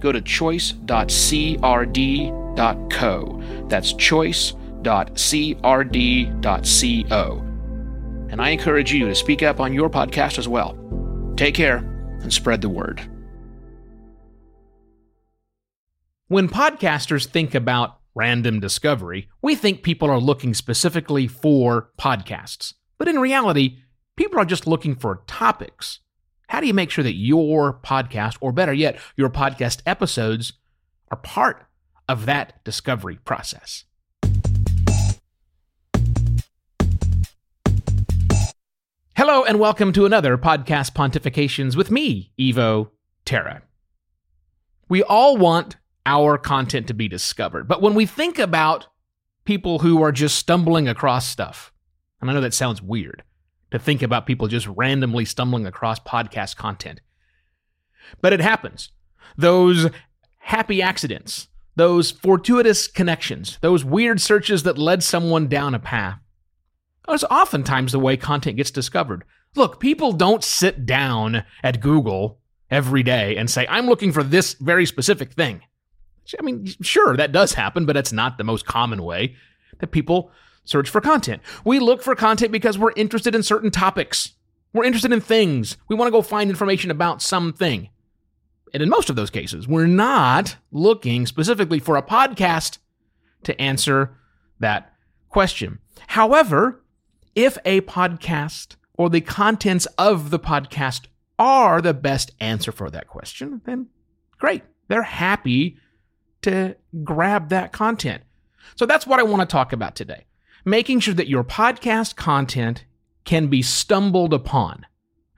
go to choice.crd.co. That's choice.crd.co. And I encourage you to speak up on your podcast as well. Take care and spread the word. When podcasters think about random discovery, we think people are looking specifically for podcasts. But in reality, people are just looking for topics. How do you make sure that your podcast, or better yet, your podcast episodes, are part of that discovery process? Hello, and welcome to another Podcast Pontifications with me, Evo Terra. We all want our content to be discovered, but when we think about people who are just stumbling across stuff, and I know that sounds weird to think about people just randomly stumbling across podcast content, but it happens. Those happy accidents, those fortuitous connections, those weird searches that led someone down a path that's oftentimes the way content gets discovered. Look, people don't sit down at Google every day and say, I'm looking for this very specific thing. I mean, sure, that does happen, but it's not the most common way that people search for content. We look for content because we're interested in certain topics. We're interested in things. We want to go find information about something. And in most of those cases, we're not looking specifically for a podcast to answer that question. However, if a podcast or the contents of the podcast are the best answer for that question, then great. They're happy to grab that content. So that's what I want to talk about today. Making sure that your podcast content can be stumbled upon.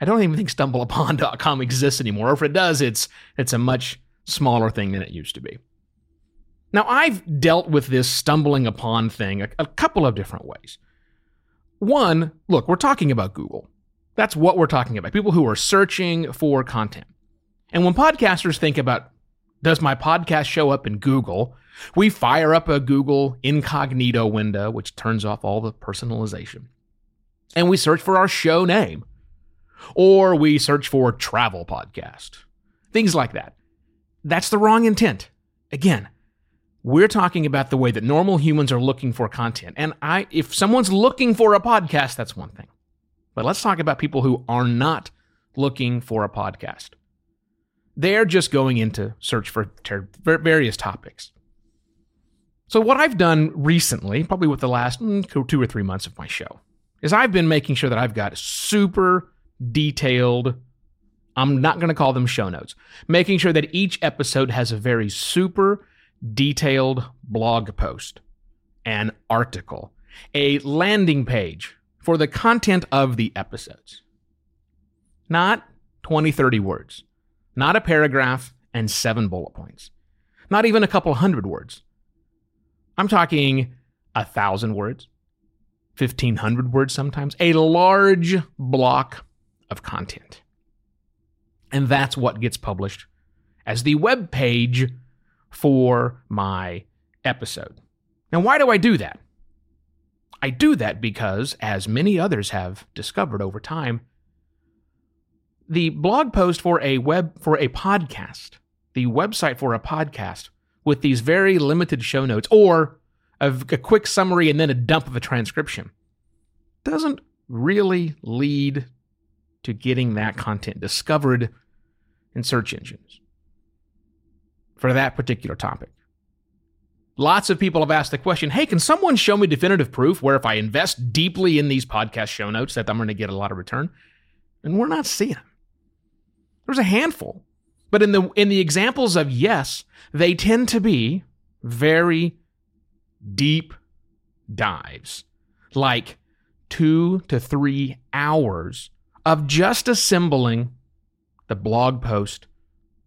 I don't even think stumbleupon.com exists anymore. Or if it does, it's it's a much smaller thing than it used to be. Now, I've dealt with this stumbling upon thing a, a couple of different ways. One, look, we're talking about Google. That's what we're talking about. People who are searching for content. And when podcasters think about, does my podcast show up in Google? We fire up a Google incognito window, which turns off all the personalization. And we search for our show name. Or we search for travel podcast. Things like that. That's the wrong intent. Again, we're talking about the way that normal humans are looking for content. And I if someone's looking for a podcast, that's one thing. But let's talk about people who are not looking for a podcast. They're just going into search for ter- various topics. So what I've done recently, probably with the last mm, 2 or 3 months of my show, is I've been making sure that I've got super detailed I'm not going to call them show notes. Making sure that each episode has a very super detailed blog post, an article, a landing page for the content of the episodes. Not 20, 30 words, not a paragraph and seven bullet points, not even a couple hundred words. I'm talking a thousand words, 1500 words sometimes, a large block of content. And that's what gets published as the web page for my episode. Now, why do I do that? I do that because, as many others have discovered over time, the blog post for a web for a podcast, the website for a podcast with these very limited show notes or a, a quick summary and then a dump of a transcription doesn't really lead to getting that content discovered in search engines for that particular topic. Lots of people have asked the question hey, can someone show me definitive proof where if I invest deeply in these podcast show notes that I'm going to get a lot of return? And we're not seeing them. There's a handful. But in the in the examples of yes, they tend to be very deep dives. Like 2 to 3 hours of just assembling the blog post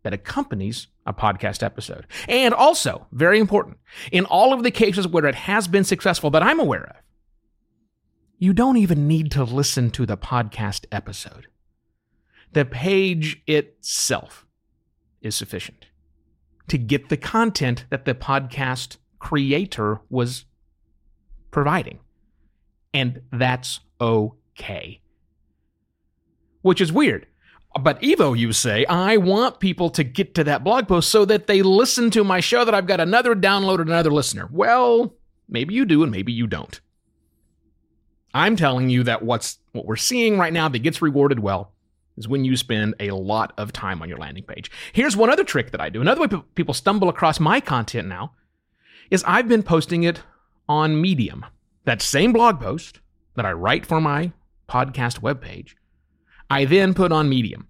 that accompanies a podcast episode. And also, very important, in all of the cases where it has been successful that I'm aware of, you don't even need to listen to the podcast episode. The page itself is sufficient to get the content that the podcast creator was providing. And that's okay. Which is weird. But Evo, you say, I want people to get to that blog post so that they listen to my show that I've got another download and another listener. Well, maybe you do and maybe you don't. I'm telling you that what's what we're seeing right now that gets rewarded well is when you spend a lot of time on your landing page. Here's one other trick that I do. Another way people stumble across my content now is I've been posting it on Medium. That same blog post that I write for my podcast webpage, I then put on Medium.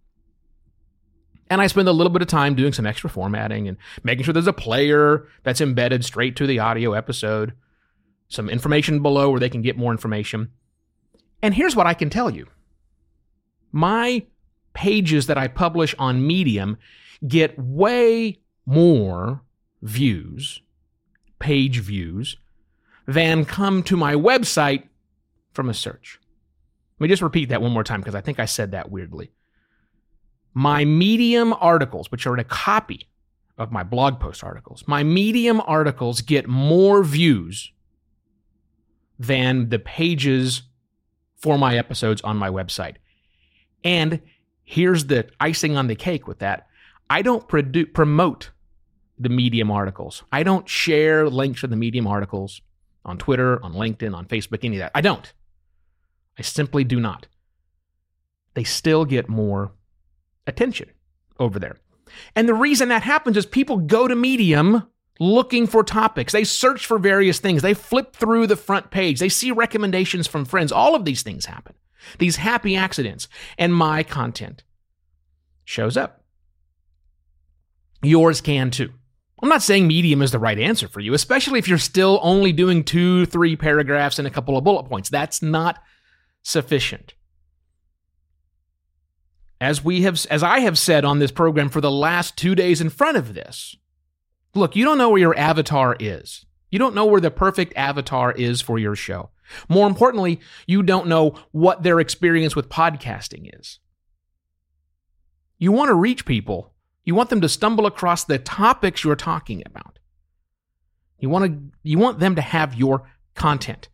And I spend a little bit of time doing some extra formatting and making sure there's a player that's embedded straight to the audio episode, some information below where they can get more information. And here's what I can tell you my pages that I publish on Medium get way more views, page views, than come to my website from a search. Let me just repeat that one more time because I think I said that weirdly. My Medium articles, which are in a copy of my blog post articles, my Medium articles get more views than the pages for my episodes on my website. And here's the icing on the cake with that I don't produ- promote the Medium articles. I don't share links to the Medium articles on Twitter, on LinkedIn, on Facebook, any of that. I don't. I simply do not. They still get more attention over there. And the reason that happens is people go to Medium looking for topics. They search for various things. They flip through the front page. They see recommendations from friends. All of these things happen. These happy accidents. And my content shows up. Yours can too. I'm not saying medium is the right answer for you, especially if you're still only doing two, three paragraphs and a couple of bullet points. That's not sufficient. As we have as I have said on this program for the last 2 days in front of this. Look, you don't know where your avatar is. You don't know where the perfect avatar is for your show. More importantly, you don't know what their experience with podcasting is. You want to reach people. You want them to stumble across the topics you're talking about. You want to you want them to have your content.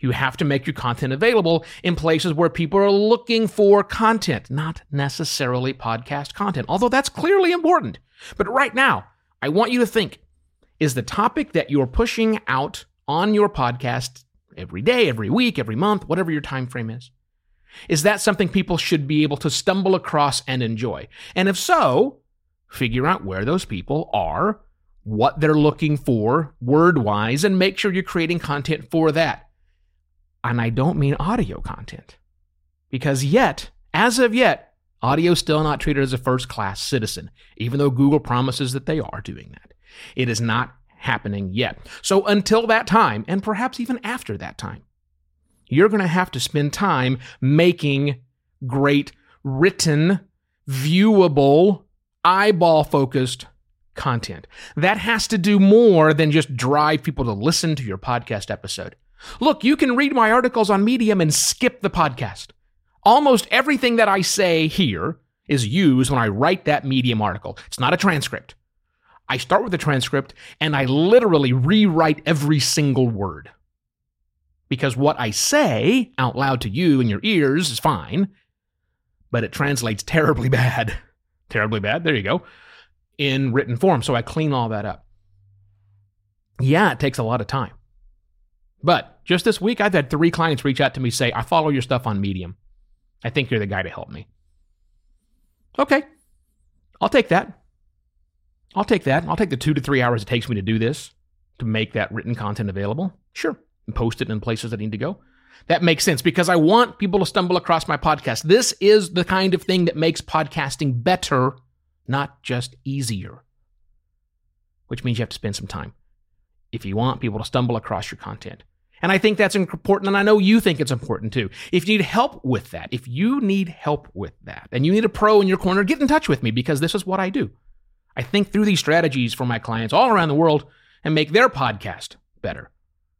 You have to make your content available in places where people are looking for content, not necessarily podcast content, although that's clearly important. But right now, I want you to think is the topic that you're pushing out on your podcast every day, every week, every month, whatever your time frame is, is that something people should be able to stumble across and enjoy? And if so, figure out where those people are, what they're looking for word wise, and make sure you're creating content for that. And I don't mean audio content. Because yet, as of yet, audio is still not treated as a first class citizen, even though Google promises that they are doing that. It is not happening yet. So until that time, and perhaps even after that time, you're going to have to spend time making great written, viewable, eyeball focused content. That has to do more than just drive people to listen to your podcast episode. Look, you can read my articles on Medium and skip the podcast. Almost everything that I say here is used when I write that Medium article. It's not a transcript. I start with a transcript and I literally rewrite every single word. Because what I say out loud to you in your ears is fine, but it translates terribly bad. terribly bad, there you go, in written form. So I clean all that up. Yeah, it takes a lot of time. But just this week, I've had three clients reach out to me say, I follow your stuff on Medium. I think you're the guy to help me. Okay, I'll take that. I'll take that. I'll take the two to three hours it takes me to do this to make that written content available. Sure. And post it in places that need to go. That makes sense because I want people to stumble across my podcast. This is the kind of thing that makes podcasting better, not just easier, which means you have to spend some time if you want people to stumble across your content. And I think that's important, and I know you think it's important too. If you need help with that, if you need help with that, and you need a pro in your corner, get in touch with me because this is what I do. I think through these strategies for my clients all around the world and make their podcast better.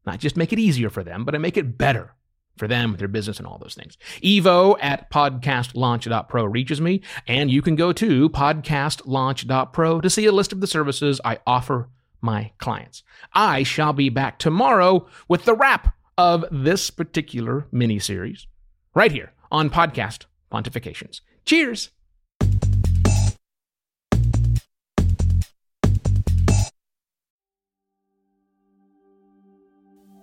Not just make it easier for them, but I make it better for them, their business, and all those things. Evo at podcastlaunch.pro reaches me, and you can go to podcastlaunch.pro to see a list of the services I offer my clients. I shall be back tomorrow with the wrap of this particular mini series right here on Podcast Pontifications. Cheers!